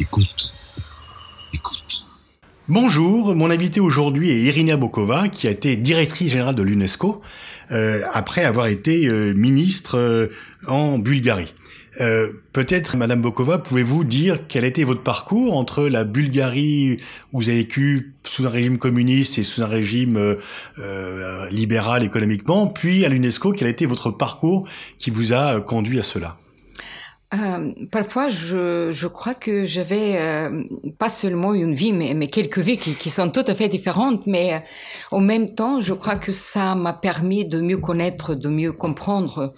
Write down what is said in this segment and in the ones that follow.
Écoute. Écoute. Bonjour, mon invité aujourd'hui est Irina Bokova, qui a été directrice générale de l'UNESCO euh, après avoir été euh, ministre euh, en Bulgarie. Peut-être, Madame Bokova, pouvez-vous dire quel été votre parcours entre la Bulgarie où vous avez vécu sous un régime communiste et sous un régime libéral économiquement, puis à l'UNESCO, quel a été votre parcours qui vous a conduit à cela? Euh, parfois, je, je crois que j'avais euh, pas seulement une vie, mais, mais quelques vies qui, qui sont tout à fait différentes. Mais euh, en même temps, je crois que ça m'a permis de mieux connaître, de mieux comprendre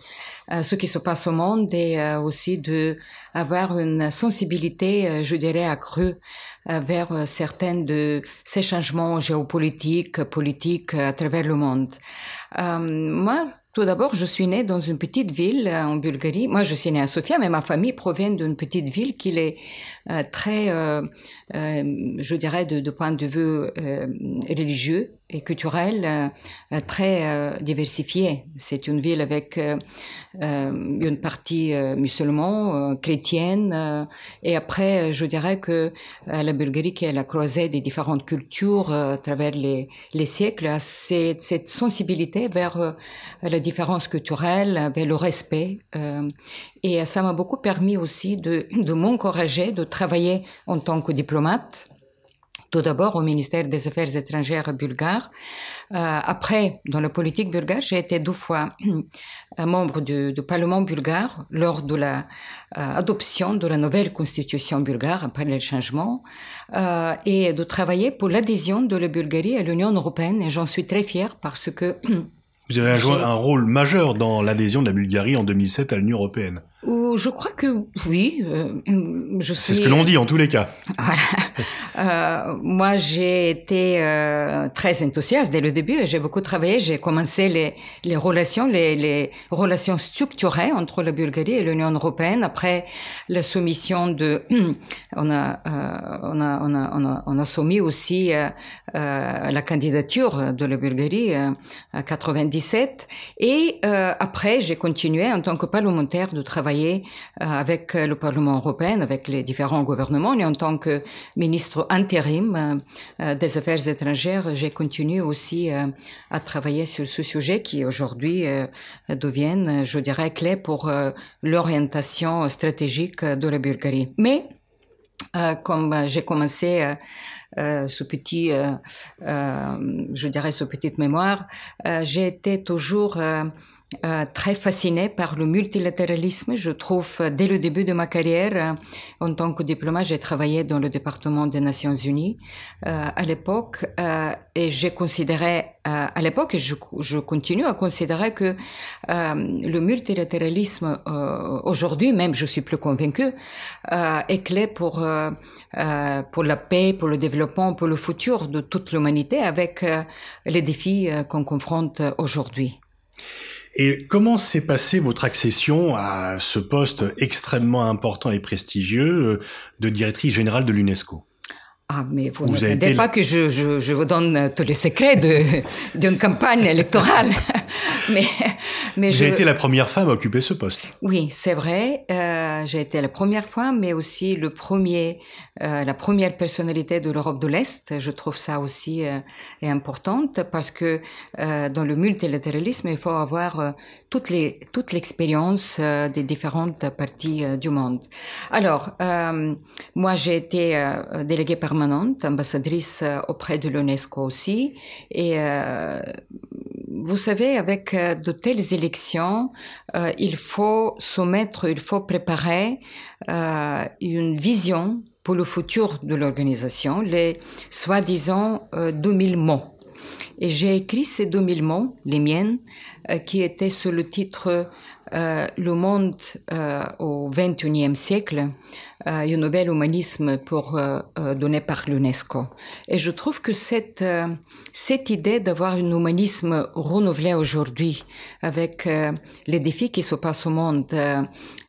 euh, ce qui se passe au monde et euh, aussi de avoir une sensibilité, je dirais, accrue vers certains de ces changements géopolitiques, politiques à travers le monde. moi, tout d'abord, je suis née dans une petite ville euh, en Bulgarie. Moi, je suis née à Sofia, mais ma famille provient d'une petite ville qui est euh, très, euh, je dirais, de, de, point de vue religieux et culturel, très diversifié. C'est une ville avec une partie musulmane, chrétienne, et après, je dirais que la Bulgarie, qui est la croisée des différentes cultures à travers les, les siècles, a cette, cette sensibilité vers la différence culturelle, vers le respect. et ça m'a beaucoup permis aussi de, de m'encourager, de travailler en tant que diplomate. Tout d'abord au ministère des Affaires étrangères bulgare. Euh, après, dans la politique bulgare, j'ai été deux fois membre du, du, Parlement bulgare lors de la euh, adoption de la nouvelle constitution bulgare après le changement euh, et de travailler pour l'adhésion de la Bulgarie à l'Union européenne. Et j'en suis très fière parce que vous avez joué un rôle majeur dans l'adhésion de la Bulgarie en 2007 à l'Union européenne. Je crois que oui. Euh, je C'est ce que l'on dit en tous les cas. Voilà. Euh, moi, j'ai été euh, très enthousiaste dès le début. J'ai beaucoup travaillé. J'ai commencé les, les relations, les, les, relations structurées entre la Bulgarie et l'Union européenne après la soumission de. on a, euh, on a, on a, on a, on a soumis aussi euh, euh, la candidature de la Bulgarie à 97. Et après, j'ai continué en tant que parlementaire de travailler euh, avec le Parlement européen, avec les différents gouvernements, et en tant que ministre intérim euh, euh, des Affaires étrangères, j'ai continué aussi à travailler sur ce sujet qui aujourd'hui devient, je dirais, clé pour l'orientation stratégique de la Bulgarie. Mais comme j'ai commencé euh, ce petit, je dirais, ce petite mémoire, j'ai été toujours euh, très fascinée par le multilatéralisme. Je trouve, euh, dès le début de ma carrière, euh, en tant que diplomate, j'ai travaillé dans le département des Nations Unies euh, à l'époque et j'ai considéré à l'époque, et je, je, continue à considérer que le multilatéralisme aujourd'hui, même je suis plus convaincue, est clé pour pour la paix, pour le développement, pour le futur de toute l'humanité avec les défis qu'on confronte aujourd'hui. Et comment s'est passée votre accession à ce poste extrêmement important et prestigieux euh, de directrice générale de l'UNESCO? Ah, mais vous, vous pas que je, je, je, vous donne tous les secrets d'une campagne électorale. mais, mais J'ai je... été la première femme à occuper ce poste. Oui, c'est vrai. Euh, J'ai été la première femme, mais aussi le premier, euh, la première personnalité de l'Europe de l'Est. Je trouve ça aussi euh, est importante parce que euh, dans le multilatéralisme, il faut avoir euh, toutes les, toute l'expérience euh, des différentes parties du monde. Alors, moi, j'ai été déléguée permanente ambassadrice euh, auprès de l'UNESCO aussi. Et euh, vous savez, avec euh, de telles élections, il faut soumettre, il faut préparer une vision pour le futur de l'organisation, les soi-disant 2000 mots. Et j'ai écrit ces 2000 mots, les miennes, qui étaient sous le titre euh, Le monde euh, au XXIe siècle, euh, un nouvel humanisme pour donné par l'UNESCO. Et je trouve que cette cette idée d'avoir un humanisme renouvelé aujourd'hui, avec les défis qui se passent au monde,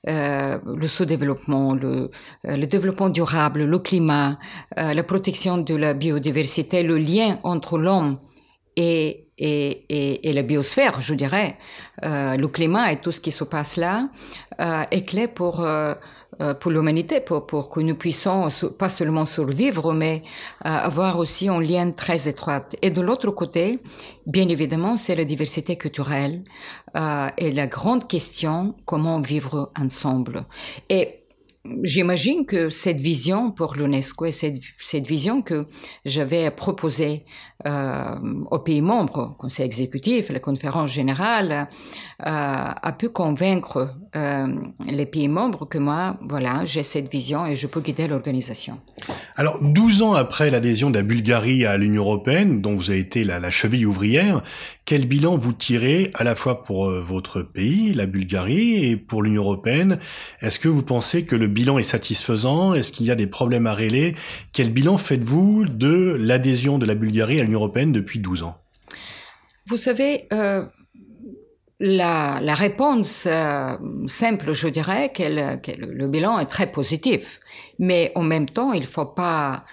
le sous-développement, le, le développement durable, le climat, la protection de la biodiversité, le lien entre l'homme et et, et, et, la biosphère, je dirais, euh, le climat et tout ce qui se passe là, euh, est clé pour euh, euh, pour l'humanité, pour, pour que nous puissions pas seulement survivre, mais euh, avoir aussi un lien très étroit. Et de l'autre côté, bien évidemment, c'est la diversité culturelle euh, et la grande question comment vivre ensemble. Et J'imagine que cette vision pour l'UNESCO et cette, cette, vision que j'avais proposée euh, aux pays membres, au Conseil exécutif, la conférence générale, euh, a pu convaincre euh, les pays membres que moi, voilà, j'ai cette vision et je peux guider l'organisation. Alors, 12 ans après l'adhésion de la Bulgarie à l'Union européenne, dont vous avez été la, la, cheville ouvrière, quel bilan vous tirez à la fois pour euh, votre pays, la Bulgarie, et pour l'Union européenne? Est-ce que vous pensez que le bilan est satisfaisant? Est-ce qu'il y a des problèmes à régler? Quel bilan faites-vous de l'adhésion de la Bulgarie à l'Union européenne depuis 12 ans? Vous savez, euh, la, réponse euh, simple, je dirais, que, le bilan est très positif. Mais en même temps, il faut pas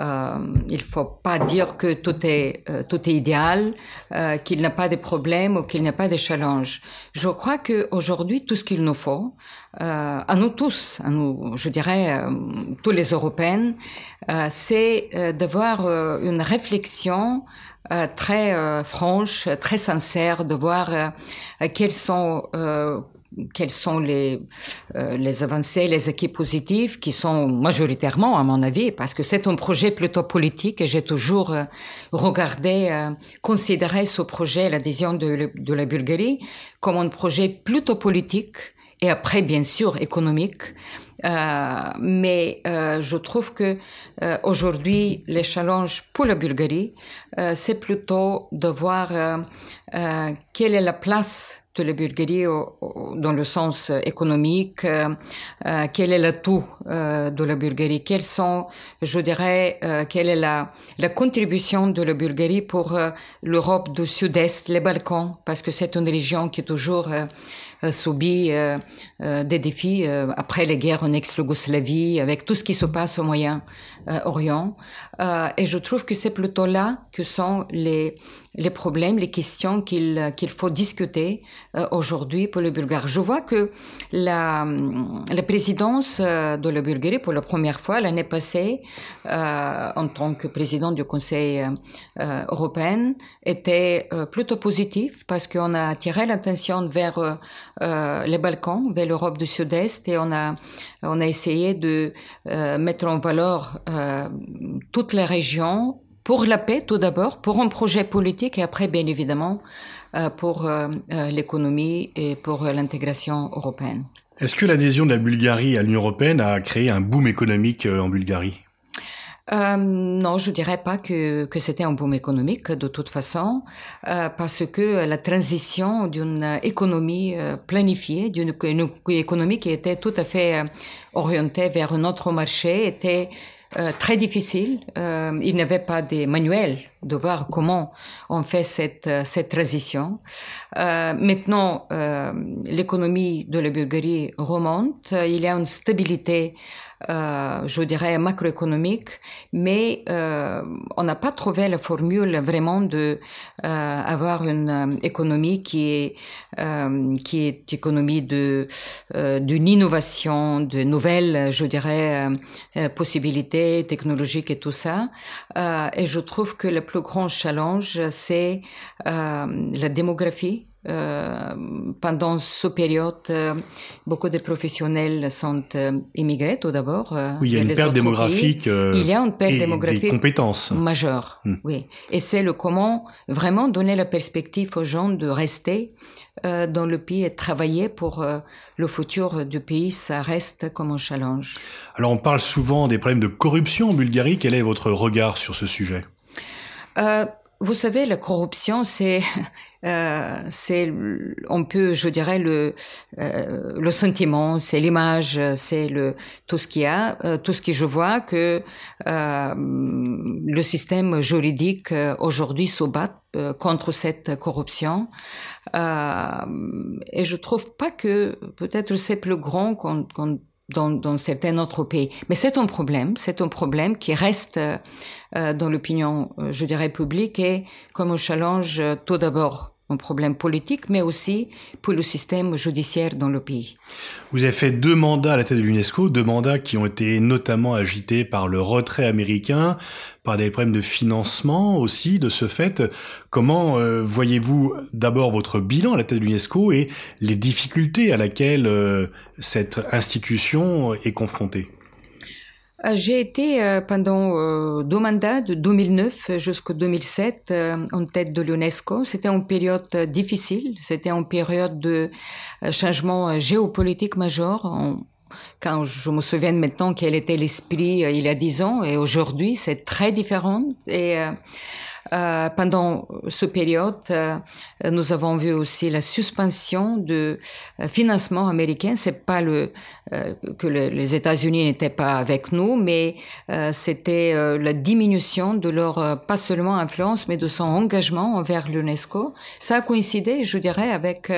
euh, il faut pas dire que tout est euh, tout est idéal, euh, qu'il n'y a pas de problèmes ou qu'il n'y a pas de challenges. Je crois que aujourd'hui tout ce qu'il nous faut, euh, à nous tous, à nous, je dirais euh, tous les Européens, euh, c'est d'avoir une réflexion très franche, très sincère, de voir quels sont quelles sont les, euh, les avancées, les équipes positives qui sont majoritairement, à mon avis, parce que c'est un projet plutôt politique et j'ai toujours euh, regardé, euh, considéré ce projet, l'adhésion de, de, la Bulgarie, comme un projet plutôt politique et après, bien sûr, économique. mais je trouve que aujourd'hui, les challenges pour la Bulgarie, c'est plutôt de voir quelle est la place de la Bulgarie dans le sens économique, euh, euh, quel est l'atout euh, de la Bulgarie, quels sont, je dirais, quelle est la, la contribution de la Bulgarie pour l'Europe du Sud-Est, les Balkans, parce que c'est une région qui est toujours subi euh, euh, des défis après les guerres en ex-Yougoslavie, avec tout ce qui se passe au Moyen-Orient. et je trouve que c'est plutôt là que sont les, les problèmes, les questions qu'il qu'il faut discuter aujourd'hui pour le Bulgares. Je vois que la, la présidence de la Bulgarie, pour la première fois l'année passée, en tant que président du Conseil européen, était plutôt positive parce qu'on a attiré l'attention vers euh, les Balkans, vers l'Europe du Sud-Est, et on a on a essayé de euh, mettre en valeur euh, toutes les régions pour la paix tout d'abord, pour un projet politique et après bien évidemment pour l'économie et pour l'intégration européenne. Est-ce que l'adhésion de la Bulgarie à l'Union européenne a créé un boom économique en Bulgarie? Euh, non, je dirais pas que, que c'était un boom économique de toute façon, euh, parce que la transition d'une économie euh, planifiée, d'une économie qui était tout à fait euh, orientée vers un autre marché, était euh, très difficile. Euh, il n'y avait pas de manuel de voir comment on fait cette, cette transition. Euh, maintenant, l'économie de la Bulgarie remonte. Il y a une stabilité euh, je dirais macroéconomique, mais euh, on n'a pas trouvé la formule vraiment de euh, avoir une euh, économie qui est euh, qui est économie de d'une innovation, de nouvelles, je dirais, possibilités technologiques et tout ça. et je trouve que le plus grand challenge c'est la démographie pendant cette période, euh, beaucoup de professionnels sont euh, immigrés tout d'abord. oui, il y a une perte démographique. il y a une perte démographique des compétences majeure. Hmm. Oui, et c'est le comment vraiment donner la perspective aux gens de rester dans le pays et travailler pour le futur du pays. Ça reste comme un challenge. Alors, on parle souvent des problèmes de corruption en Bulgarie. Quel est votre regard sur ce sujet? Vous savez, la corruption, c'est, euh, c'est, on peut, je dirais, le, euh, le sentiment, c'est l'image, c'est le tout ce qu'il y a, euh, tout ce que je vois que euh, le système juridique euh, aujourd'hui se bat euh, contre cette corruption. et je trouve pas que peut-être c'est plus grand qu'on, qu'on dans, dans certains autres pays. Mais c'est un problème, c'est un problème qui reste euh, dans l'opinion, euh, je dirais, publique et comme un challenge euh, tout d'abord un problème politique, mais aussi pour le système judiciaire dans le pays. Vous avez fait deux mandats à la tête de l'UNESCO, deux mandats qui ont été notamment agités par le retrait américain, par des problèmes de financement aussi. De ce fait, comment euh, voyez-vous d'abord votre bilan à la tête de l'UNESCO et les difficultés à laquelle euh, cette institution est confrontée? J'ai été euh, pendant euh, deux mandats, de 2009 jusqu'au 2007, en tête de l'UNESCO. C'était une période difficile, c'était une période de changement géopolitique majeur. quand je me souviens maintenant quel était l'esprit il y a dix ans et aujourd'hui, c'est très différent. Et euh, pendant ce période, euh, nous avons vu aussi la suspension de euh, financement américain. C'est pas le que les États-Unis n'étaient pas avec nous, mais c'était la diminution de leur pas seulement influence, mais de son engagement envers l'UNESCO. Ça a coïncidé, je dirais, avec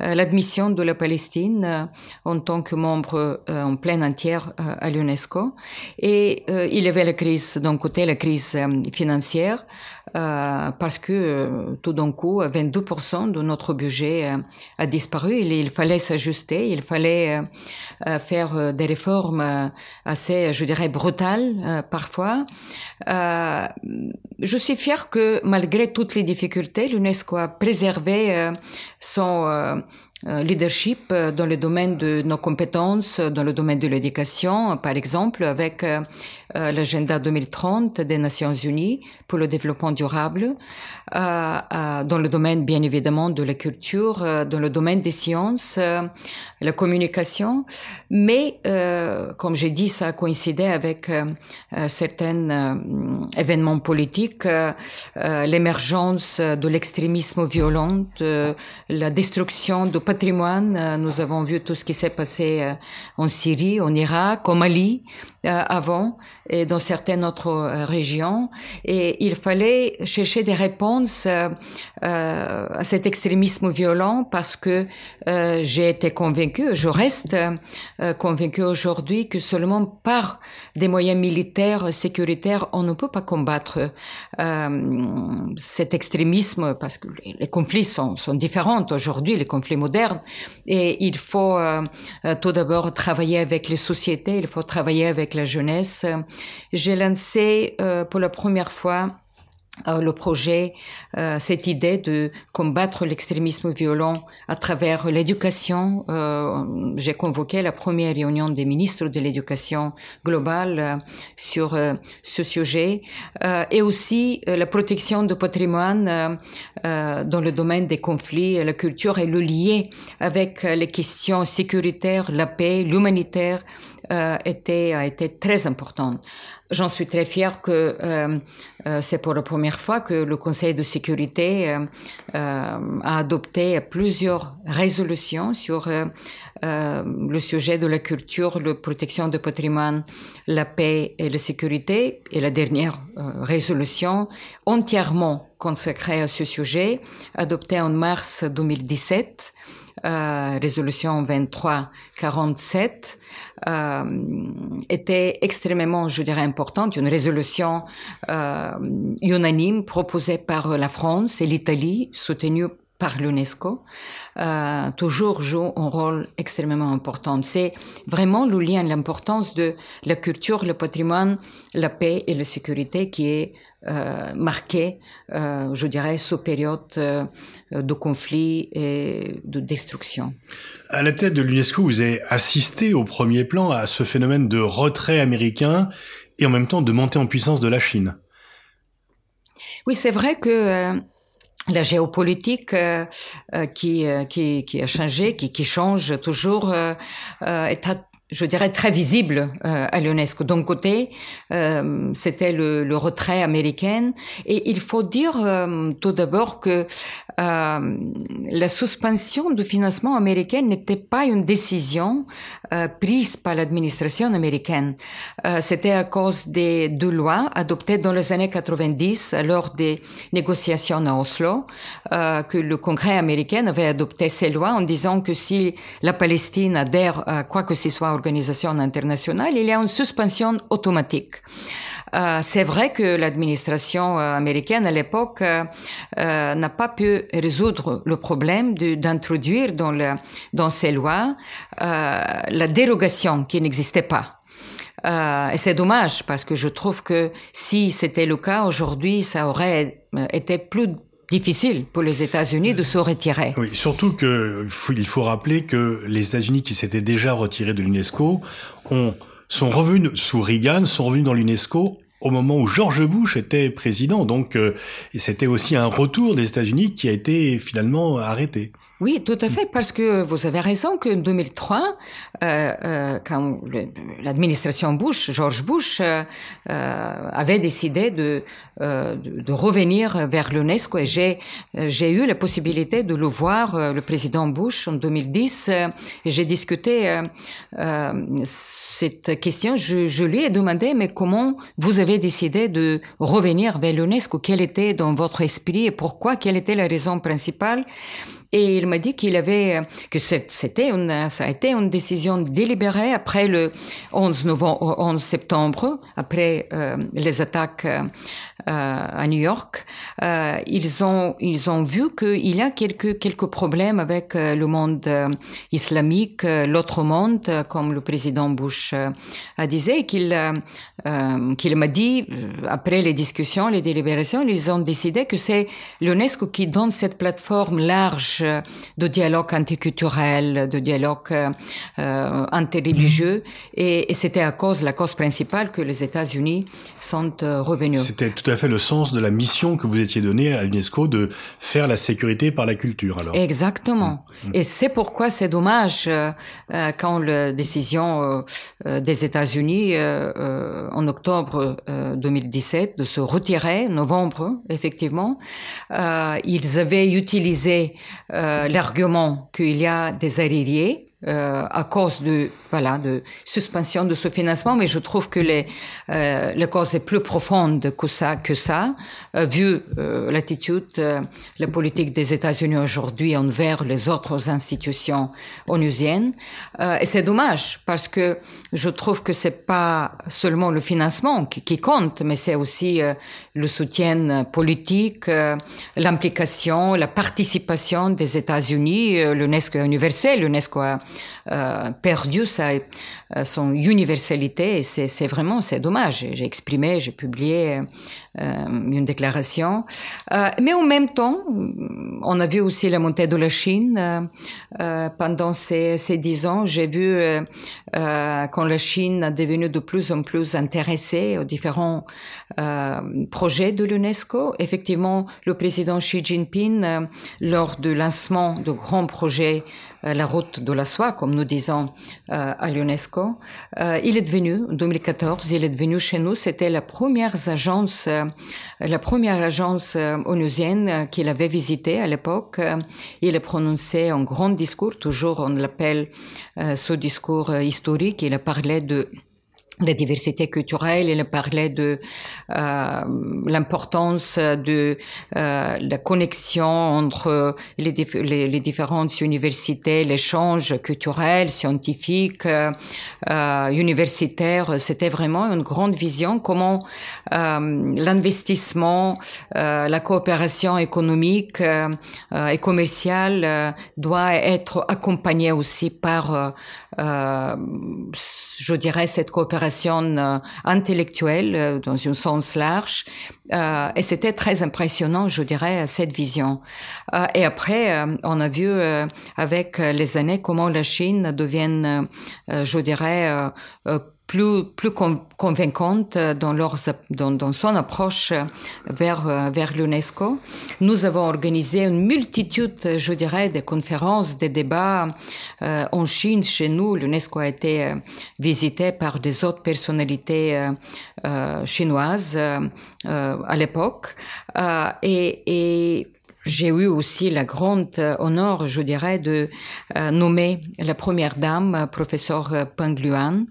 l'admission de la Palestine en tant que membre en pleine entière à l'UNESCO. Et il y avait la crise d'un côté, la crise financière. Euh, parce que euh, tout d'un coup, 22% de notre budget euh, a disparu. Il, fallait s'ajuster, il fallait faire des réformes assez, je dirais, brutales parfois. je suis fière que malgré toutes les difficultés, l'UNESCO a préservé son leadership euh, dans le domaine de nos compétences, dans le domaine de l'éducation, par exemple, avec euh, l'agenda 2030 des Nations Unies pour le développement durable, dans le domaine, bien évidemment, de la culture, dans le domaine des sciences, la communication. Mais, comme j'ai dit, ça a coïncidé avec certains événements politiques, l'émergence de l'extrémisme violent, la destruction de patrimoine. Euh, nous avons vu tout ce qui s'est passé euh, en Syrie, en Irak, au Mali avant et dans certaines autres régions. Et il fallait chercher des réponses à cet extrémisme violent parce que j'ai été convaincue, je reste convaincue aujourd'hui que seulement par des moyens militaires, sécuritaires, on ne peut pas combattre cet extrémisme parce que les conflits sont, sont différents aujourd'hui, les conflits modernes et il faut euh, euh, tout d'abord travailler avec les sociétés, il faut travailler avec la jeunesse. J'ai lancé euh, pour la première fois euh, le projet, euh, cette idée de combattre l'extrémisme violent à travers l'éducation. J'ai convoqué la première réunion des ministres de l'éducation globale sur ce sujet et aussi la protection du patrimoine dans le domaine des conflits, la culture et le lier avec les questions sécuritaires, la paix, l'humanitaire était a été très important. J'en suis très fière que euh, euh, c'est pour la première fois que le Conseil de sécurité euh, a adopté plusieurs résolutions sur le sujet de la culture, la protection du patrimoine, la paix et la sécurité. Et la dernière résolution entièrement consacrée à ce sujet, adoptée en mars 2017, résolution 2347, euh, était extrêmement, je dirais, importante. Une résolution euh, unanime proposée par la France et l'Italie, soutenue par l'UNESCO, euh, toujours joue un rôle extrêmement important. C'est vraiment le lien, l'importance de la culture, le patrimoine, la paix et la sécurité qui est euh, marqué, euh, je dirais, sous période euh, de conflit et de destruction. À la tête de l'UNESCO, vous avez assisté au premier plan à ce phénomène de retrait américain et en même temps de montée en puissance de la Chine. Oui, c'est vrai que euh, la géopolitique euh, qui, qui, qui, a changé, qui, qui change toujours, est je dirais, très visible euh, à l'UNESCO. D'un côté, euh, c'était le, le, retrait américain. Et il faut dire euh, tout d'abord que euh, la suspension du financement américain n'était pas une décision euh, prise par l'administration américaine. Euh, c'était à cause des deux lois adoptées dans les années 90 lors des négociations à Oslo que le Congrès américain avait adopté ces lois en disant que si la Palestine adhère à quoi que ce soit organisation internationale, il y a une suspension automatique. C'est vrai que l'administration américaine à l'époque n'a pas pu résoudre le problème, d'introduire dans, dans ces lois euh, la dérogation qui n'existait pas. Euh, et c'est dommage parce que je trouve que si c'était le cas aujourd'hui, ça aurait été plus difficile pour les États-Unis de se retirer. Oui, surtout que il faut rappeler que les États-Unis qui s'étaient déjà retirés de l'UNESCO ont sont revenus sous Reagan, sont revenus dans l'UNESCO au moment où George Bush était président. Donc, euh, c'était aussi un retour des États-Unis qui a été finalement arrêté. Oui, tout à fait, parce que vous avez raison qu'en 2003, euh, euh, quand l'administration Bush, George Bush, euh, euh avait décidé de, euh, de, de, revenir vers l'UNESCO, et j'ai j'ai eu la possibilité de le voir, le président Bush, en 2010, et j'ai discuté cette question. Je, je lui ai demandé, mais comment vous avez décidé de revenir vers l'UNESCO? Quel était dans votre esprit et pourquoi? Quelle était la raison principale? Et il m'a dit qu'il avait, que c'était une, ça a été une décision délibérée après le 11 novembre, 11 septembre, après euh, les attaques euh, à New York. Euh, ils ont, ils ont vu qu'il y a quelques, quelques problèmes avec euh, le monde euh, islamique, l'autre monde, comme le président Bush a disait, qu'il, qu'il m'a dit, après les discussions, les délibérations, ils ont décidé que c'est l'UNESCO qui donne cette plateforme large de dialogue anticulturel, de dialogue euh, interreligieux, et, et c'était à cause, la cause principale que les États-Unis sont euh, revenus. C'était tout à fait le sens de la mission que vous étiez donnée à l'UNESCO de faire la sécurité par la culture. Alors. Exactement. Mmh. Et c'est pourquoi c'est dommage euh, euh quand la décision euh, euh, des États-Unis en octobre 2017 de se retirer, novembre effectivement, ils avaient utilisé euh, l'argument qu'il y a des arriérés euh, à cause de voilà de suspension de ce financement, mais je trouve que les euh, la cause est plus profonde que ça que ça, euh, vu euh, l'attitude, euh, la politique des États-Unis aujourd'hui envers les autres institutions onusiennes, euh, et c'est dommage parce que je trouve que c'est pas seulement le financement qui, qui compte, mais c'est aussi le soutien politique, l'implication, la participation des États-Unis, l'UNESCO universel, l'UNESCO a euh, perdu sa, euh, son universalité c'est vraiment c'est dommage. J'ai exprimé, j'ai publié euh, une déclaration, euh, mais en même temps, on a vu aussi la montée de la Chine euh, pendant ces, ces dix ans. J'ai vu quand la Chine a devenu de plus en plus intéressée aux différents projets de l'UNESCO. Effectivement, le président Xi Jinping, lors du lancement de grands projets, la route de la soie, comme nous disons à l'UNESCO, il est devenu, en 2014, il est devenu chez nous, c'était la première agence euh, la première agence euh, onusienne euh, qu'il avait visitée à l'époque. Il a prononcé un grand discours, toujours on l'appelle ce discours historique. Il a parlé de la diversité culturelle, il parlait de euh, l'importance de euh, la connexion entre les, les, les différentes universités, l'échange culturel, scientifique, euh, universitaire. C'était vraiment une grande vision comment euh, l'investissement, euh, la coopération économique et commerciale doit être accompagnée aussi par, je dirais, cette coopération euh, intellectuelle euh, dans un sens large. Euh, et c'était très impressionnant, je dirais, cette vision. et après, on a vu avec les années comment la Chine devient, je dirais, plus plus convaincante dans leur dans, dans son approche vers vers l'UNESCO. Nous avons organisé une multitude, je dirais, de conférences, des débats euh, en Chine. Chez nous, l'UNESCO a été euh, visité par des autres personnalités euh, euh chinoises euh, à l'époque et, et j'ai eu aussi la grande euh, honneur, je dirais, de euh, nommer la première dame, euh, professeur Peng Luan,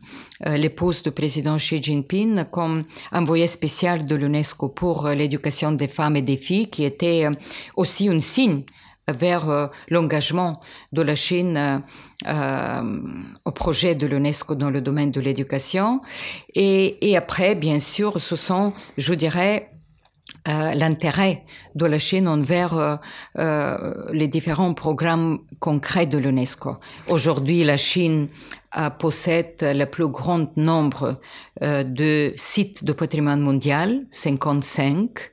l'épouse du président Xi Jinping, comme envoyée spéciale de l'UNESCO pour l'éducation des femmes et des filles, qui était aussi un signe vers l'engagement de la Chine euh, au projet de l'UNESCO dans le domaine de l'éducation. Et, et après, bien sûr, ce sont, je dirais, euh, l'intérêt de la Chine envers euh, euh, les différents programmes concrets de l'UNESCO. Aujourd'hui, la Chine possède le plus grand nombre de sites de patrimoine mondial, 55.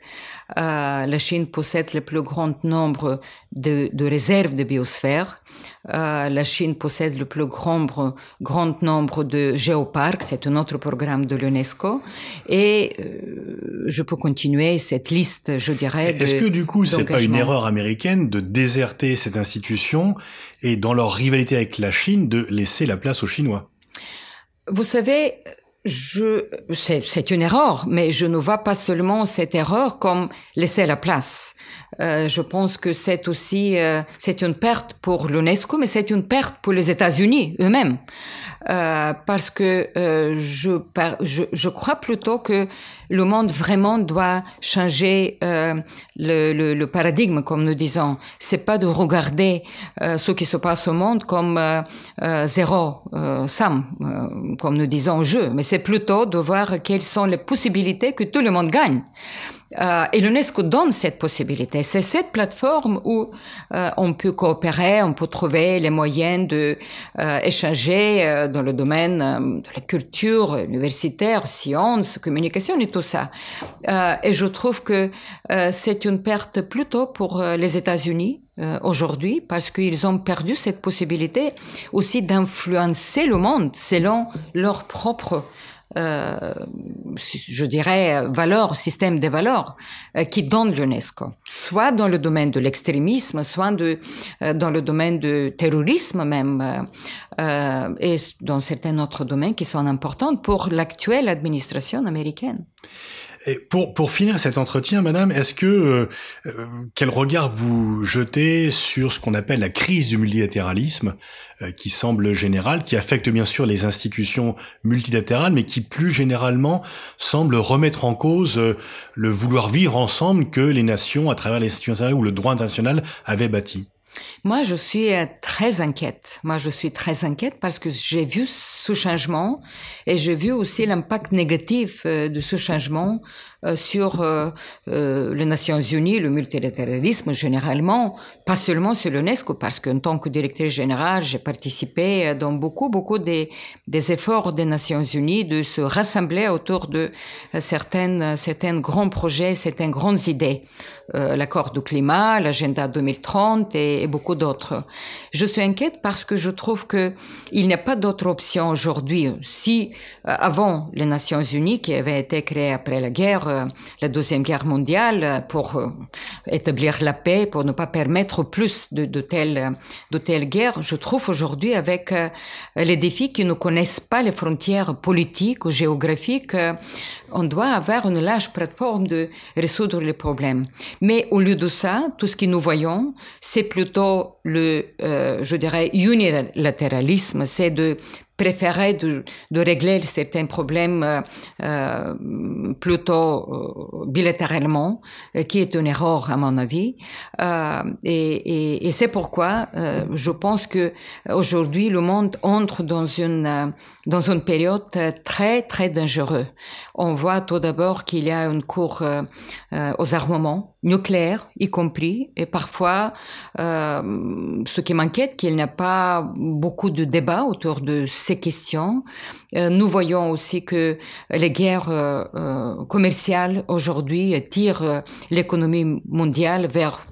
Euh, la Chine possède le plus grand nombre de, de réserves de biosphère. Euh, la Chine possède le plus grand, grand nombre de géoparcs. C'est un autre programme de l'UNESCO. Et euh, je peux continuer cette liste, je dirais. Est-ce que du coup, c'est pas une erreur américaine de déserter cette institution et dans leur rivalité avec la Chine, de laisser la place aux Chinois? Vous savez, je, c'est une erreur, mais je ne vois pas seulement cette erreur comme laisser la place. Euh, je pense que c'est aussi euh, c'est une perte pour l'UNESCO, mais c'est une perte pour les États-Unis eux-mêmes, euh, parce que euh, je, je, je crois plutôt que le monde vraiment doit changer euh, le, le, le, paradigme, comme nous disons. C'est pas de regarder ce qui se passe au monde comme zéro somme, comme nous disons au jeu, mais c'est plutôt de voir quelles sont les possibilités que tout le monde gagne. Euh, et l'UNESCO donne cette possibilité. C'est cette plateforme où euh, on peut coopérer, on peut trouver les moyens de euh, échanger euh, dans le domaine de la culture universitaire, sciences, communication et tout ça. et je trouve que c'est une perte plutôt pour les États-Unis aujourd'hui parce qu'ils ont perdu cette possibilité aussi d'influencer le monde selon leur propre euh, je dirais, valeurs, système de valeurs euh, qui donne l'UNESCO, soit dans le domaine de l'extrémisme, soit euh, dans le domaine du terrorisme même, euh, et dans certains autres domaines qui sont importants pour l'actuelle administration américaine. Pour, finir cet entretien, madame, est-ce que euh, euh, quel regard vous jetez sur ce qu'on appelle la crise du multilatéralisme, euh, qui semble générale, qui affecte bien sûr les institutions multilatérales, mais qui plus généralement semble remettre en cause le vouloir vivre ensemble que les nations, à travers les institutions ou le droit international, avaient bâti? Moi, je suis euh, très inquiète. Moi, je suis très inquiète parce que j'ai vu ce changement et j'ai vu aussi l'impact négatif euh, de ce changement sur les Nations Unies, le multilatéralisme généralement, pas seulement sur l'UNESCO, parce qu'en tant que directrice générale, j'ai participé dans beaucoup, beaucoup des, des efforts des Nations Unies de se rassembler autour de certaines, certains grands projets, certaines grandes idées. L'accord du climat, l'agenda 2030 et beaucoup d'autres. Je suis inquiète parce que je trouve que il n'y a pas d'autre option aujourd'hui. Si euh, avant les Nations Unies qui avaient été créées après la guerre, euh, la deuxième guerre mondiale, pour euh, établir la paix, pour ne pas permettre plus de, telles guerres, je trouve aujourd'hui avec les défis qui ne connaissent pas les frontières politiques ou géographiques, on doit avoir une large plateforme de résoudre les problèmes. Mais au lieu de ça, tout ce que nous voyons, c'est plutôt le, euh, je dirais, unilatéralisme, c'est de préférer de, de régler certains problèmes euh, euh plutôt euh, bilatéralement, euh, qui est une erreur à mon avis. Euh, et, et, et c'est pourquoi je pense que aujourd'hui le monde entre dans une dans une période très très dangereuse. On voit tout d'abord qu'il y a une cour aux armements nucléaires, y compris, et parfois ce qui m'inquiète, qu'il n'y a pas beaucoup de débats autour de ces questions. Euh, nous voyons aussi que les guerres euh, euh, commerciales aujourd'hui tirent l'économie mondiale vers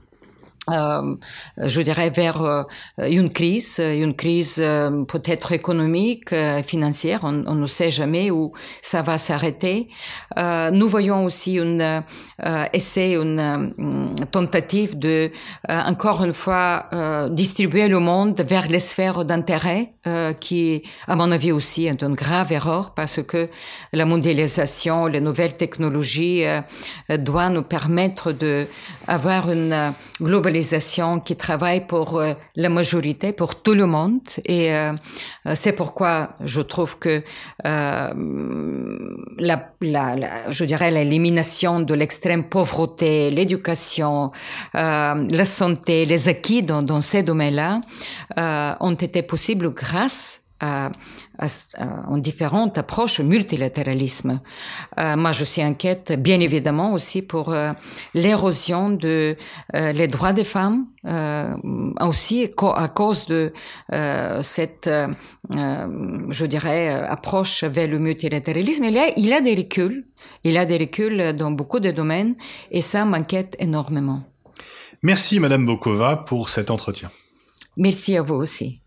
euh, je dirais vers euh, une crise, une crise euh, peut-être économique, financière. On, on, ne sait jamais où ça va s'arrêter. nous voyons aussi une essai, une tentative de encore une fois distribuer le monde vers les sphères d'intérêt, qui, à mon avis aussi, est une grave erreur parce que la mondialisation, les nouvelles technologies doivent nous permettre de avoir une globalisation qui travaille pour euh, la majorité, pour tout le monde. Et euh, euh, c'est pourquoi je trouve que la, la, la, je dirais l'élimination de l'extrême pauvreté, l'éducation, la santé, les acquis dans, dans ces domaines-là ont été possibles grâce à, à, en différentes approches au multilatéralisme. Euh, moi, je suis inquiète, bien évidemment, aussi pour euh, l'érosion de euh, les droits des femmes, aussi à cause de cette, je dirais, approche vers le multilatéralisme. Il y a, il y a des reculs, il y a des reculs dans beaucoup de domaines, et ça m'inquiète énormément. Merci, Madame Bokova, pour cet entretien. Merci à vous aussi.